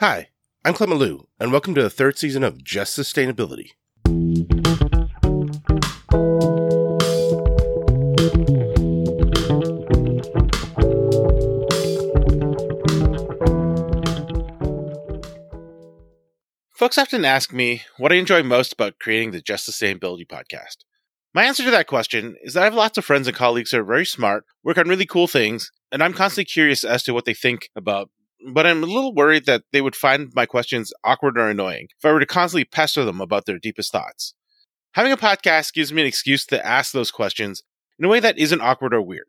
Hi, I'm Clement Lou, and welcome to the third season of Just Sustainability. Folks often ask me what I enjoy most about creating the Just Sustainability podcast. My answer to that question is that I have lots of friends and colleagues who are very smart, work on really cool things, and I'm constantly curious as to what they think about but I'm a little worried that they would find my questions awkward or annoying if I were to constantly pester them about their deepest thoughts. Having a podcast gives me an excuse to ask those questions in a way that isn't awkward or weird.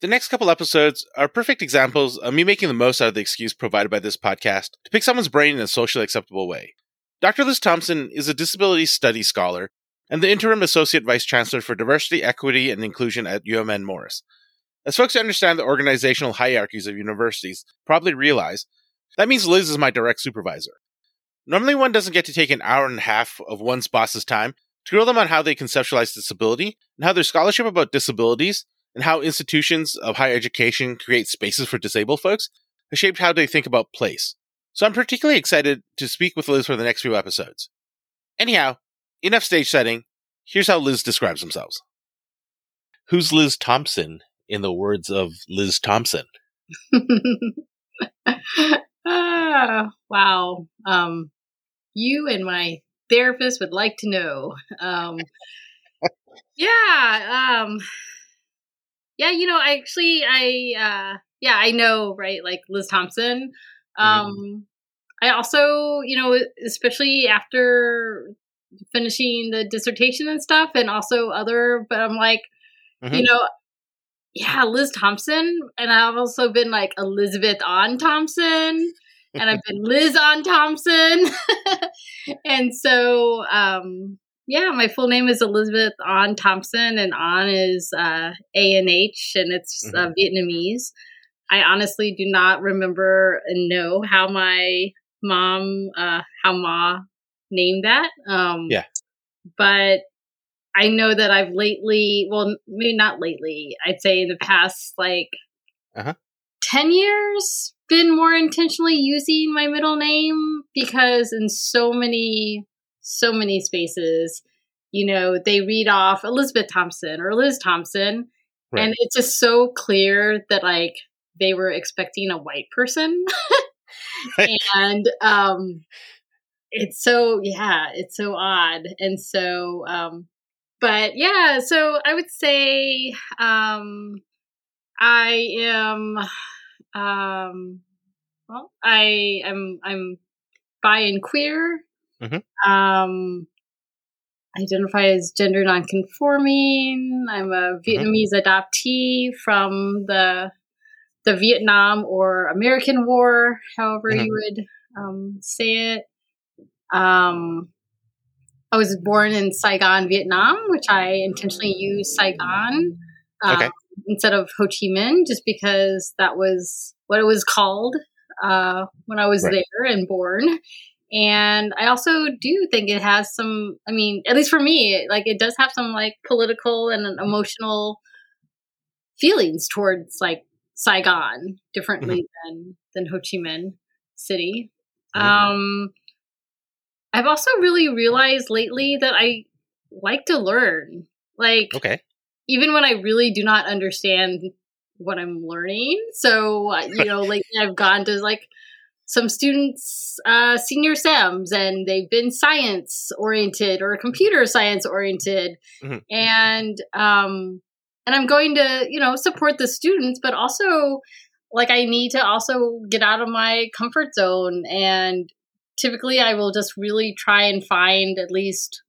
The next couple episodes are perfect examples of me making the most out of the excuse provided by this podcast to pick someone's brain in a socially acceptable way. Dr. Liz Thomson is a disability studies scholar and the interim associate vice chancellor for diversity, equity, and inclusion at UMN Morris. As folks who understand the organizational hierarchies of universities probably realize, that means Liz is my direct supervisor. Normally, one doesn't get to take an hour and a half of one's boss's time to grill them on how they conceptualize disability and how their scholarship about disabilities and how institutions of higher education create spaces for disabled folks has shaped how they think about place. So I'm particularly excited to speak with Liz for the next few episodes. Anyhow, enough stage setting. Here's how Liz describes themselves. Who's Liz Thomson in the words of Liz Thomson? ah, wow. Um, you and my therapist would like to know. Um, yeah. Um, yeah, you know, I actually, I, uh, yeah, I know, right? Like Liz Thomson. Um, mm-hmm. I also, you know, especially after finishing the dissertation and stuff, and also other, but I'm like, mm-hmm. you know, yeah, Liz Thomson. And I've also been like Elizabeth Anh Thomson. and I've been Liz Anh Thomson. and so, um, yeah, my full name is Elizabeth Anh Thomson, and Anh is uh, A N H, and it's uh, mm-hmm. Vietnamese. I honestly do not remember and know how my mom, uh, how Ma named that. Um, yeah. But I know that I've lately, well, maybe not lately, I'd say in the past like uh-huh. 10 years, been more intentionally using my middle name because in so many, so many spaces, you know, they read off Elizabeth Thomson or Liz Thomson. Right. And it's just so clear that like they were expecting a white person. and um it's so yeah, it's so odd. And so um but yeah, so I would say um, I am um, well, I am I'm bi and queer. Mm-hmm. Um, identify as gender nonconforming. I'm a mm-hmm. Vietnamese mm-hmm. adoptee from the the Vietnam or American War, however mm-hmm. you would um, say it. Um, I was born in Saigon, Vietnam, which I intentionally use Saigon um, okay. instead of Ho Chi Minh, just because that was what it was called uh, when I was right. there and born. And I also do think it has some, I mean, at least for me, like it does have some like political and emotional feelings towards like Saigon differently mm-hmm. than than Ho Chi Minh City. Mm-hmm. Um, I've also really realized lately that I like to learn. Like, okay, even when I really do not understand what I'm learning. So, uh, you know, lately I've gone to like some students, uh, senior SEMs, and they've been science oriented or computer science oriented, mm-hmm. and um, and I'm going to you know support the students, but also like I need to also get out of my comfort zone and typically I will just really try and find at least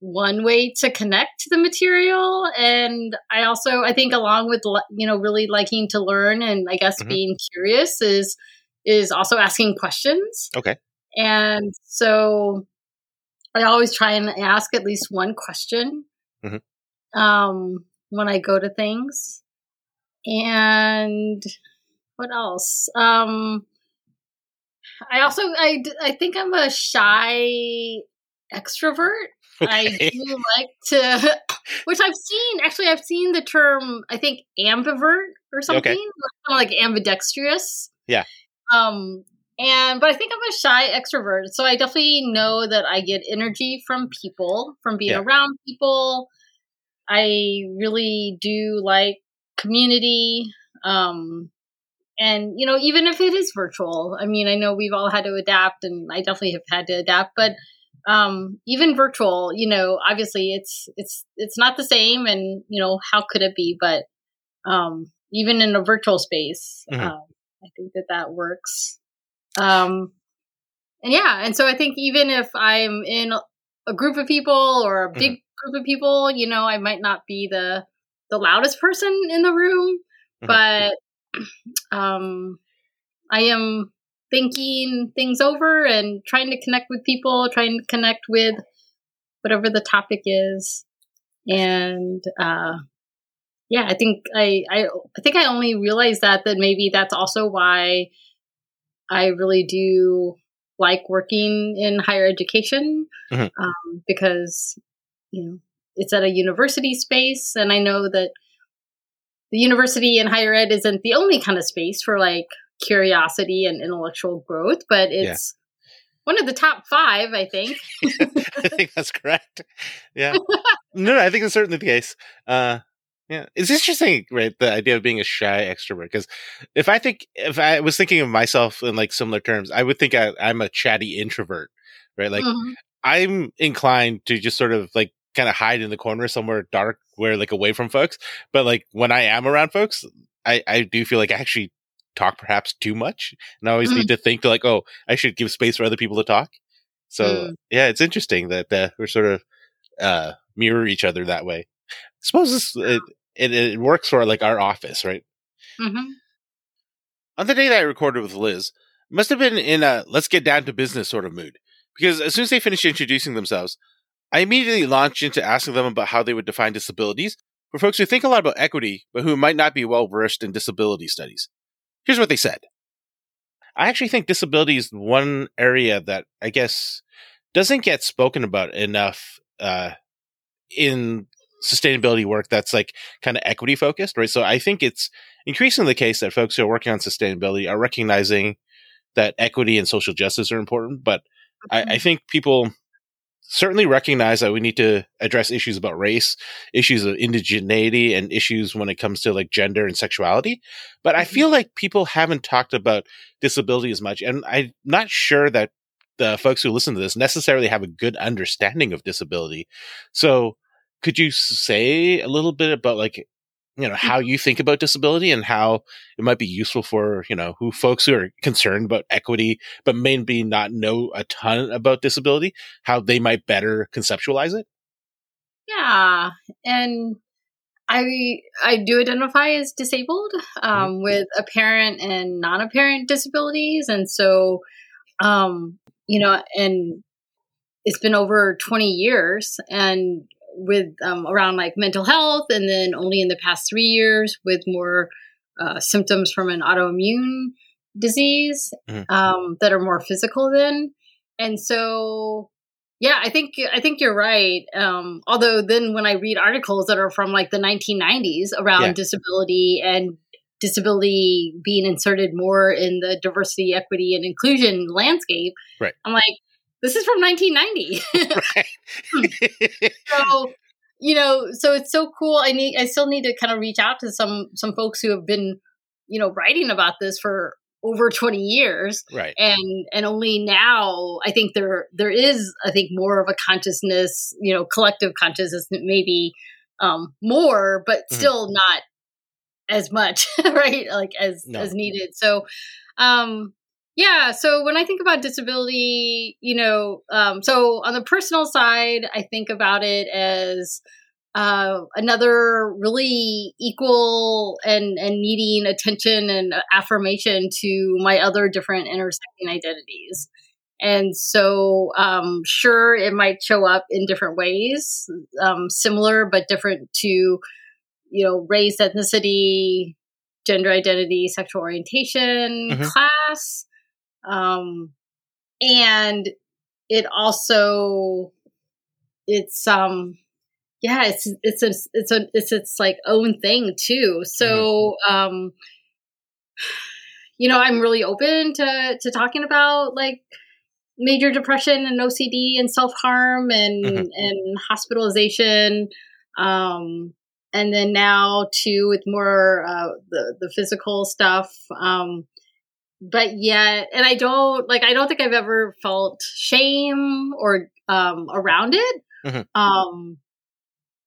one way to connect to the material. And i also i think along with you know really liking to learn and i guess mm-hmm. being curious is is also asking questions. Okay. And so i always try and ask at least one question mm-hmm. um when i go to things. And what else? Um I also I I think I'm a shy extrovert. Okay. I do like to, which I've seen. Actually, I've seen the term. I think ambivert or something, okay. kind of like ambidextrous. Yeah. Um, And but I think I'm a shy extrovert, so I definitely know that I get energy from people, from being yeah. around people. I really do like community. Um, and you know, even if it is virtual, I mean, I know we've all had to adapt, and I definitely have had to adapt, but um, even virtual, you know, obviously it's it's it's not the same, and you know, how could it be? But um, even in a virtual space, mm-hmm. um, I think that that works. Um, and yeah, and so I think even if I'm in a group of people or a mm-hmm. big mm-hmm. group of people, you know, I might not be the the loudest person in the room, mm-hmm. but um, I am thinking things over and trying to connect with people, trying to connect with whatever the topic is, and uh, yeah, I think I, I I think I only realized that that maybe that's also why I really do like working in higher education mm-hmm. um, because you know it's at a university space, and I know that the university and higher ed isn't the only kind of space for like curiosity and intellectual growth, but it's yeah. one of the top five, I think. I think that's correct. Yeah. no, no, I think that's certainly the case. Uh, yeah, it's interesting, right? The idea of being a shy extrovert. Because if I think, if I was thinking of myself in like similar terms, I would think I, am a chatty introvert, right? Like mm-hmm. I'm inclined to just sort of like kind of hide in the corner somewhere dark, where like away from folks. But like when I am around folks, I I do feel like I actually talk perhaps too much, and I always mm-hmm. need to think to like, oh, I should give space for other people to talk. So mm. yeah, it's interesting that uh, we're sort of uh, mirror each other that way. I suppose this, it, it, it works for like our office, right? Mm-hmm. On the day that I recorded with Liz, must have been in a let's get down to business sort of mood. Because as soon as they finished introducing themselves, I immediately launched into asking them about how they would define disabilities for folks who think a lot about equity, but who might not be well versed in disability studies. Here's what they said. I actually think disability is one area that I guess doesn't get spoken about enough uh, in sustainability work that's like kind of equity focused, right? So I think it's increasingly the case that folks who are working on sustainability are recognizing that equity and social justice are important. But I, I mm-hmm. think people certainly recognize that we need to address issues about race, issues of indigeneity, and issues when it comes to like gender and sexuality. But I mm-hmm. feel like people haven't talked about disability as much. And I'm not sure that the folks who listen to this necessarily have a good understanding of disability. So could you say a little bit about like you know how you think about disability and how it might be useful for you know who folks who are concerned about equity but maybe not know a ton about disability how they might better conceptualize it yeah and i i do identify as disabled um, mm-hmm. with apparent and non-apparent disabilities and so um you know and it's been over 20 years and with um, around like mental health, and then only in the past three years with more uh, symptoms from an autoimmune disease mm-hmm. um, that are more physical then. And so, yeah, I think I think you're right. Um, although then when I read articles that are from like the 1990s around yeah. disability and disability being inserted more in the diversity, equity, and inclusion landscape, right. I'm like, this is from 1990. so, you know, so it's so cool. I need, I still need to kind of reach out to some, some folks who have been, you know, writing about this for over 20 years. Right. And, and only now I think there, there is, I think more of a consciousness, you know, collective consciousness, maybe, um, more, but mm-hmm. still not as much, right? Like as, no. as needed. So, um, yeah. So when I think about disability, you know, um, so on the personal side, I think about it as uh, another really equal and and needing attention and affirmation to my other different intersecting identities. And so, um, sure, it might show up in different ways, um, similar but different to, you know, race, ethnicity, gender identity, sexual orientation, mm-hmm. class. Um, and it also, it's, um, yeah, it's, it's, a, it's, a, it's, it's like own thing too. So, mm-hmm. um, you know, I'm really open to to talking about like major depression and OCD and self harm and mm-hmm. and hospitalization. Um, and then now too with more uh, the the physical stuff. Um, but yet, and I don't like I don't think I've ever felt shame or um, around it. Mm-hmm. Um,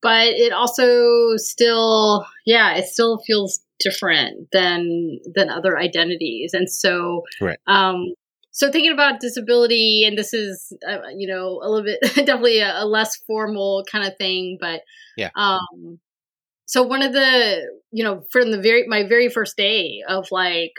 but it also still, yeah, it still feels different than than other identities, and so, right. um, so thinking about disability, and this is, uh, you know, a little bit definitely a, a, less formal kind of thing, but yeah. Um, so one of the, you know, from the very my very first day of like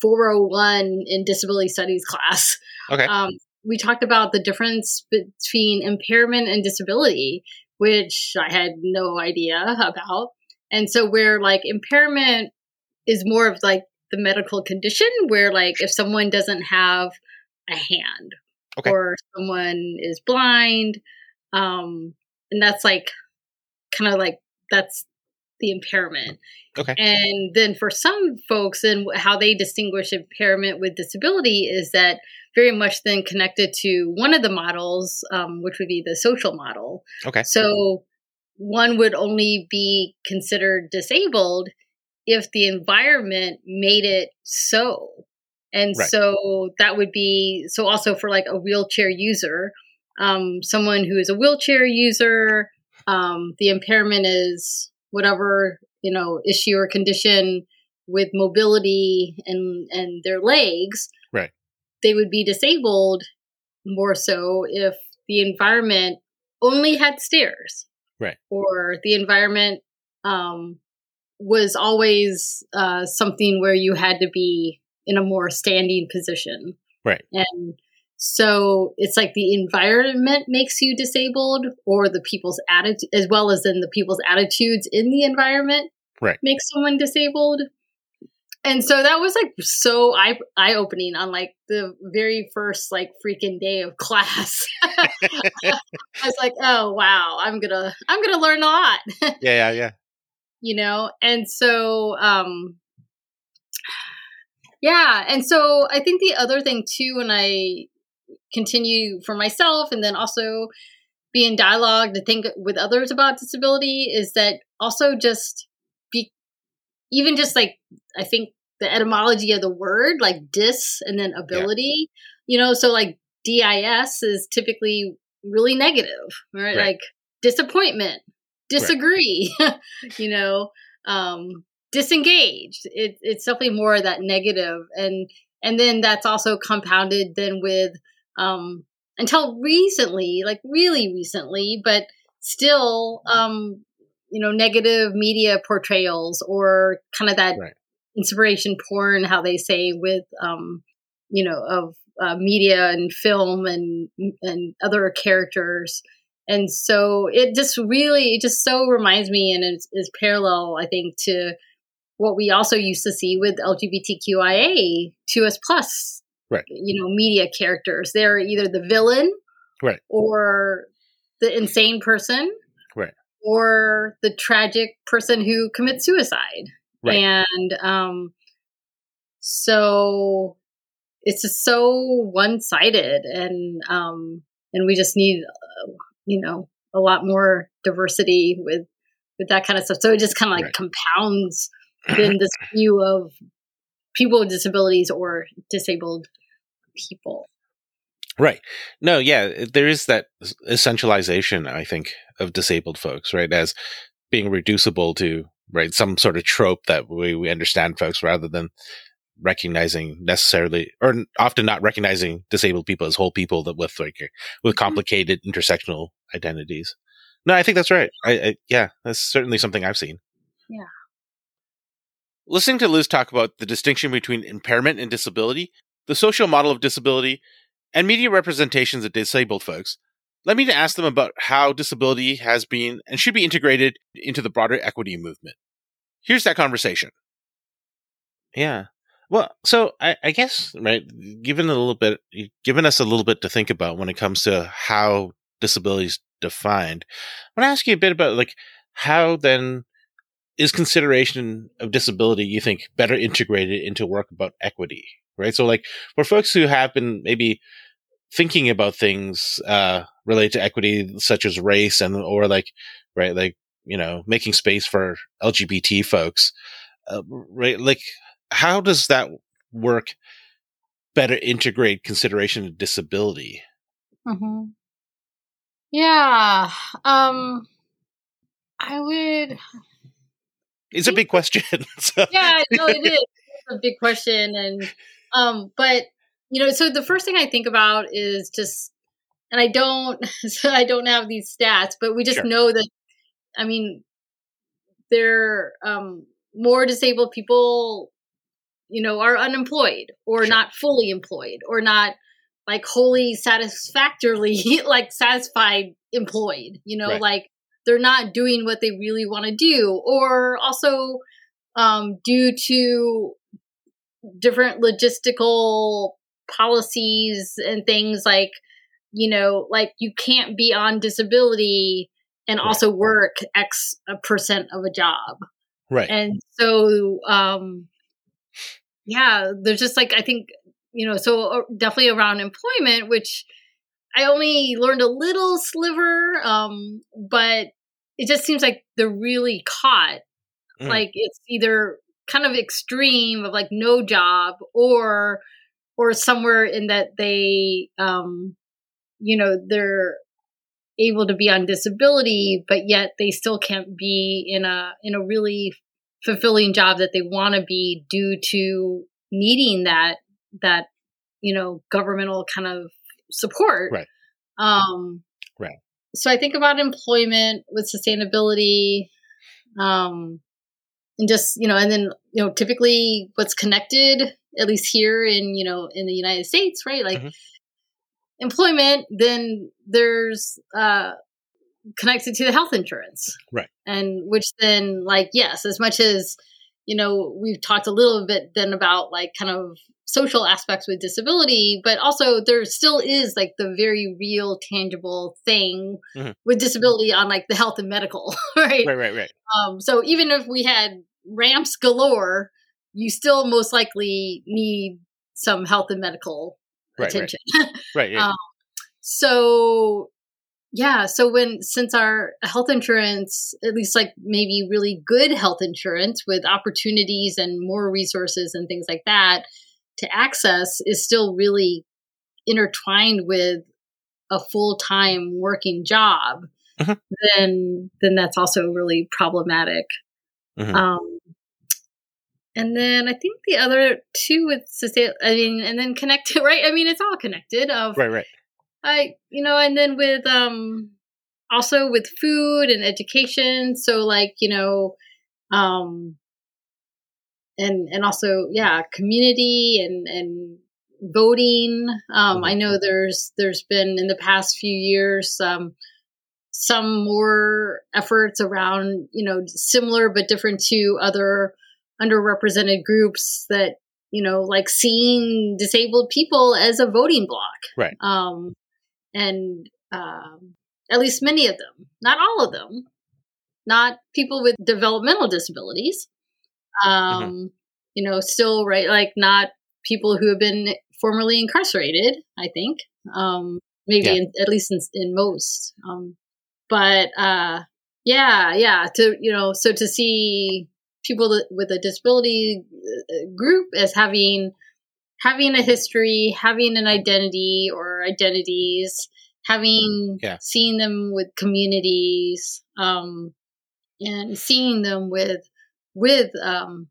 401 in disability studies class, okay. Um, we talked about the difference between impairment and disability, which I had no idea about. And so where like impairment is more of like the medical condition where like if someone doesn't have a hand okay. or someone is blind um and that's like kind of like that's the impairment okay and then for some folks and how they distinguish impairment with disability is that very much then connected to one of the models um, which would be the social model okay so one would only be considered disabled if the environment made it so. And right. so that would be so also for like a wheelchair user, um, someone who is a wheelchair user, um, the impairment is whatever, you know, issue or condition with mobility and and their legs. Right. They would be disabled more so if the environment only had stairs. Right. Or the environment um, was always uh, something where you had to be in a more standing position. Right. And so it's like the environment makes you disabled or the people's attitude as well as in the people's attitudes in the environment right. makes someone disabled. And so that was like so eye eye opening on like the very first like freaking day of class. I was like, oh wow, I'm gonna I'm gonna learn a lot. yeah, yeah, yeah you know and so um yeah and so i think the other thing too when i continue for myself and then also be in dialogue to think with others about disability is that also just be even just like i think the etymology of the word like dis and then ability yeah. you know so like dis is typically really negative right, right. like disappointment disagree, right. you know, um, disengaged. It, it's definitely more of that negative, and and then that's also compounded then with um, until recently, like really recently, but still, um, you know, negative media portrayals or kind of that right. inspiration porn, how they say with, um, you know, of uh, media and film and and other characters and so it just really, it just so reminds me and is, is parallel, I think, to what we also used to see with LGBTQIA 2S plus, right? You know, media characters. They're either the villain, right, or the insane person, right, or the tragic person who commits suicide, right. and um, so it's just so one sided, and um, and we just need uh, you know a lot more diversity with with that kind of stuff. So it just kind of like right. compounds in this view of people with disabilities or disabled people. Right. No, yeah, there is that essentialization, I think, of disabled folks, right, as being reducible to right some sort of trope that we, we understand folks rather than recognizing necessarily or often not recognizing disabled people as whole people that with like with mm-hmm. complicated intersectional identities no i think that's right I, I, yeah that's certainly something i've seen yeah listening to liz talk about the distinction between impairment and disability the social model of disability and media representations of disabled folks let me to ask them about how disability has been and should be integrated into the broader equity movement here's that conversation yeah well, so I, I, guess right, given a little bit, given us a little bit to think about when it comes to how disability is defined. I want to ask you a bit about like how then is consideration of disability, you think, better integrated into work about equity, right? So, like for folks who have been maybe thinking about things uh, related to equity, such as race, and or like right, like you know, making space for LGBT folks, uh, right? Like, how does that work? Better integrate consideration of disability. Mm-hmm. Yeah. Um, I would. It's a big question. so. Yeah, no, it is. It's a big question, and um, but you know, so the first thing I think about is just, and I don't, so I don't have these stats, but we just sure. know that, I mean, there um more disabled people, you know, are unemployed or sure. not fully employed or not like wholly satisfactorily like satisfied employed you know right. like they're not doing what they really want to do or also um, due to different logistical policies and things like you know like you can't be on disability and also work x percent of a job. Right. And so um yeah there's just like i think you know, so uh, definitely around employment, which I only learned a little sliver, um, but it just seems like they're really caught. Mm. Like it's either kind of extreme of like no job or or somewhere in that they um you know they're able to be on disability but yet they still can't be in a in a really fulfilling job that they want to be due to needing that that you know governmental kind of support right um right so i think about employment with sustainability um and just you know and then you know typically what's connected at least here in you know in the united states right? Like mm-hmm. employment then there's uh connected to the health insurance. Right. And which then like yes as much as you know we've talked a little bit then about like kind of social aspects with disability, but also there still is like the very real, tangible thing mm-hmm. with disability on like the health and medical, right? Right, right, right. Um, so even if we had ramps galore, you still most likely need some health and medical right, attention. Right, right yeah. um, so yeah, so when since our health insurance, at least like maybe really good health insurance with opportunities and more resources and things like that, to access is still really intertwined with a full-time working job mm-hmm. then then that's also really problematic mm-hmm. um and then i think the other two with sustain i mean and then connected right i mean it's all connected of right right i you know and then with um also with food and education so like you know um and and also yeah community and and voting. Um, i know mm-hmm. there's there's been in the past few years um, some more efforts around you know similar but different to other underrepresented groups that you know like seeing disabled people as a voting block. Right. Um and um at least many of them not all of them not people with developmental disabilities Mm-hmm. um, mm-hmm. you know, still right, like not people who have been formerly incarcerated. I think, um, maybe yeah. in, at least in, in most. Um, but uh, yeah, yeah, to you know, so to see people with a disability uh, group as having having a history, having an identity or identities, having yeah. seen them with communities, um, and seeing them with with um,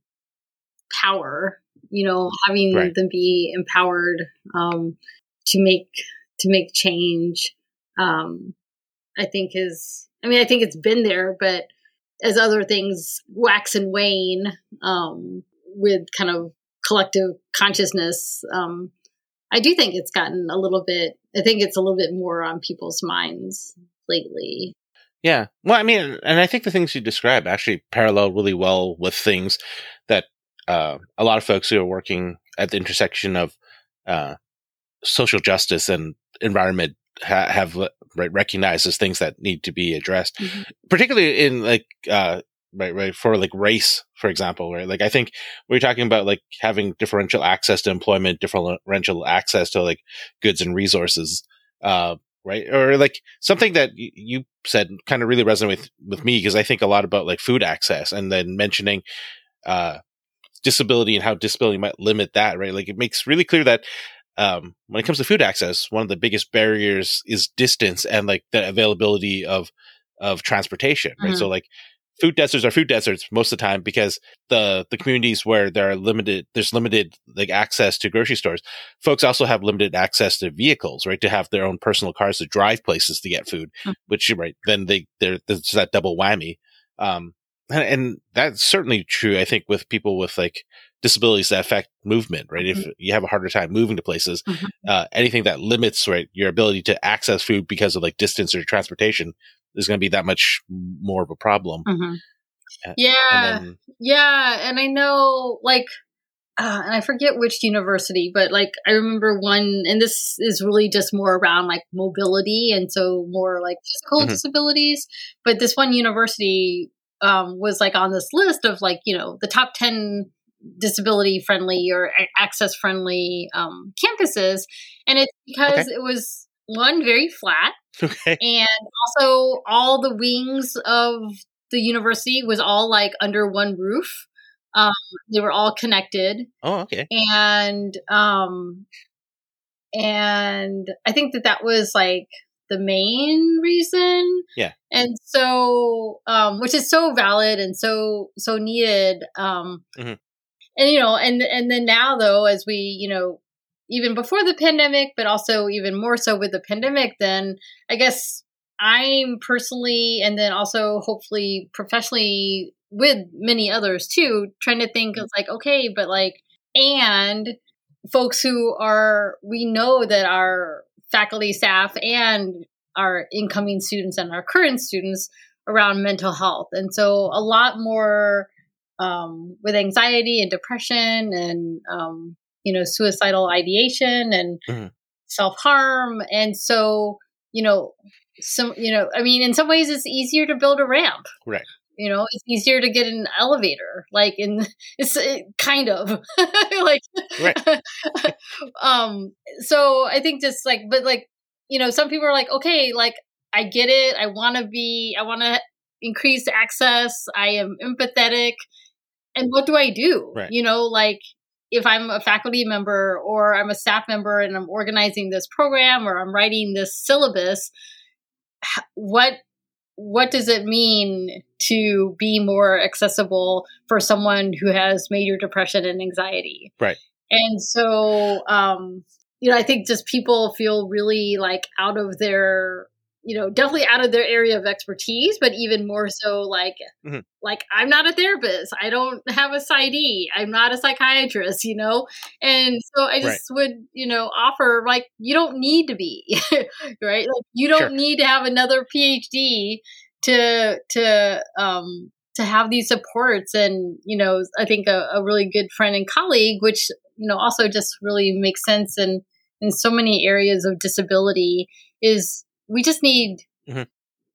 power, you know, having right. them be empowered um, to make to make change. Um, I think is, I mean, I think it's been there, but as other things wax and wane um, with kind of collective consciousness, um, I do think it's gotten a little bit. I think it's a little bit more on people's minds lately. Yeah. Well, I mean, and I think the things you describe actually parallel really well with things that uh, a lot of folks who are working at the intersection of uh, social justice and environment ha- have right, recognized as things that need to be addressed, mm-hmm. particularly in like uh, right right for like race for example right like i think we're talking about like having differential access to employment differential access to like goods and resources uh right or like something that y- you said kind of really resonated with with me because i think a lot about like food access and then mentioning uh disability and how disability might limit that right like it makes really clear that um, when it comes to food access, one of the biggest barriers is distance and like the availability of of transportation, right? Mm-hmm. So like food deserts are food deserts most of the time because the the communities where there are limited there's limited like access to grocery stores folks also have limited access to vehicles right to have their own personal cars to drive places to get food mm-hmm. which right then they there there's that double whammy um and, and, that's certainly true i think with people with like disabilities that affect movement right mm-hmm. if you have a harder time moving to places mm-hmm. uh, anything that limits right your ability to access food because of like distance or transportation is going to be that much more of a problem. Mm-hmm. Yeah, and then, yeah, and I know like. Uh, and I forget which university, but like I remember one, and this is really just more around like mobility and so more like physical mm-hmm. disabilities. But this one university um, was like on this list of like, you know, the top 10 disability friendly or access friendly um, campuses. And it's because okay. it was one very flat Okay. And also, all the wings of the university was all like under one roof. Um, they were all connected. Oh, okay. And um, and I think that that was like the main reason. Yeah. And so, um, which is so valid and so so needed. Um, mm-hmm. and you know, and and then now though, as we you know even before the pandemic, but also even more so with the pandemic, then I guess I'm personally, and then also hopefully professionally with many others too, trying to think of like, okay, but like, and folks who are, we know that our faculty, staff, and our incoming students and our current students around mental health. And so a lot more um, with anxiety and depression and um, you know, suicidal ideation and mm-hmm. self harm. And so, you know, some, you know, I mean, in some ways it's easier to build a ramp. Right. You know, it's easier to get an elevator, like in it's it, kind of like, right. um. So I think just like, but like, you know, some people are like, okay, like I get it. I want to be. I want to increase access. I am empathetic. And what do I do? Right. You know, like if I'm a faculty member or I'm a staff member and I'm organizing this program or I'm writing this syllabus, what what does it mean to be more accessible for someone who has major depression and anxiety? Right. And so, um, you know, I think just people feel really like out of their you know definitely out of their area of expertise but even more so like mm-hmm. like i'm not a therapist i don't have a PsyD i'm not a psychiatrist you know and so i just right. would you know offer like you don't need to be right like you don't sure. need to have another phd to to um to have these supports and you know i think a, a really good friend and colleague which you know also just really makes sense and in so many areas of disability is we just need mm-hmm.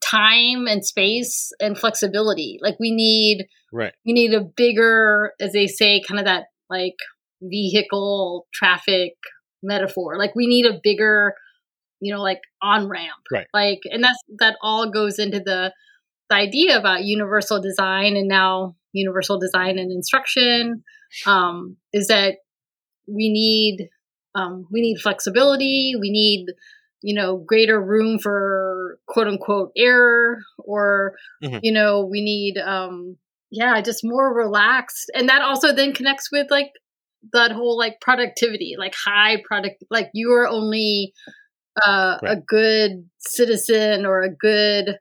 time and space and flexibility. Like we need, right? We need a bigger, as they say, kind of that like vehicle traffic metaphor. Like we need a bigger, you know, like on ramp, right? Like, and that's that all goes into the the idea about universal design and now universal design and instruction um, is that we need um, we need flexibility. We need you know, greater room for quote unquote error or, mm-hmm. you know, we need, um, yeah, just more relaxed. And that also then connects with like that whole like productivity, like high product, like you are only uh, right. a good citizen or a good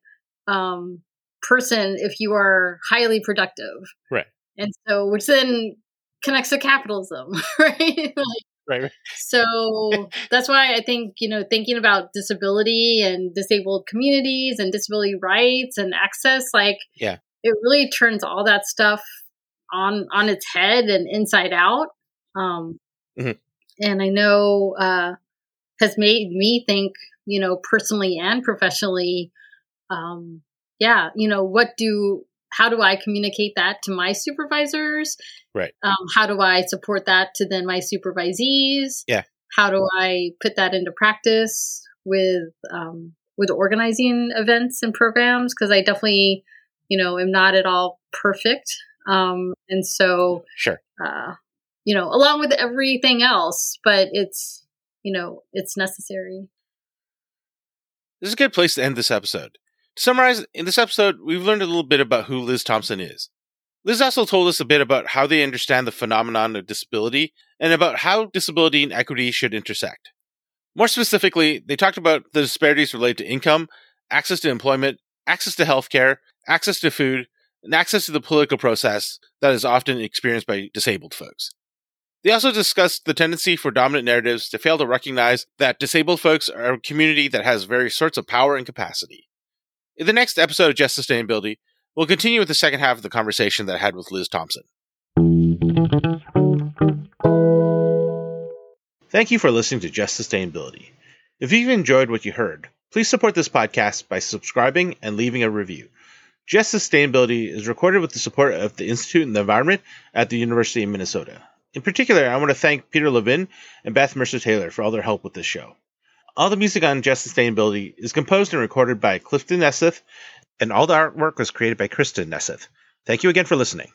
um, person if you are highly productive. Right. And so, which then connects to capitalism, right? like, right, So that's why I think, you know, thinking about disability and disabled communities and disability rights and access, like, yeah, it really turns all that stuff on on its head and inside out. Um, mm-hmm. And I know uh, has made me think, you know, personally and professionally, um, yeah, you know, what do how do I communicate that to my supervisors? Right. Um, how do I support that to then my supervisees? Yeah. How do I put that into practice with um, with organizing events and programs? Because I definitely, you know, am not at all perfect, um, and so sure, uh, you know, along with everything else, but it's you know, it's necessary. This is a good place to end this episode. To summarize, in this episode, we've learned a little bit about who Liz Thomson is. Liz also told us a bit about how they understand the phenomenon of disability and about how disability and equity should intersect. More specifically, they talked about the disparities related to income, access to employment, access to healthcare, access to food, and access to the political process that is often experienced by disabled folks. They also discussed the tendency for dominant narratives to fail to recognize that disabled folks are a community that has various sorts of power and capacity. In the next episode of Just Sustainability, we'll continue with the second half of the conversation that I had with Liz Thomson. Thank you for listening to Just Sustainability. If you've enjoyed what you heard, please support this podcast by subscribing and leaving a review. Just Sustainability is recorded with the support of the Institute in the Environment at the University of Minnesota. In particular, I want to thank Peter Levin and Beth Mercer Taylor for all their help with this show. All the music on Just Sustainability is composed and recorded by Clifton Nesseth, and all the artwork was created by Kristen Nesseth. Thank you again for listening.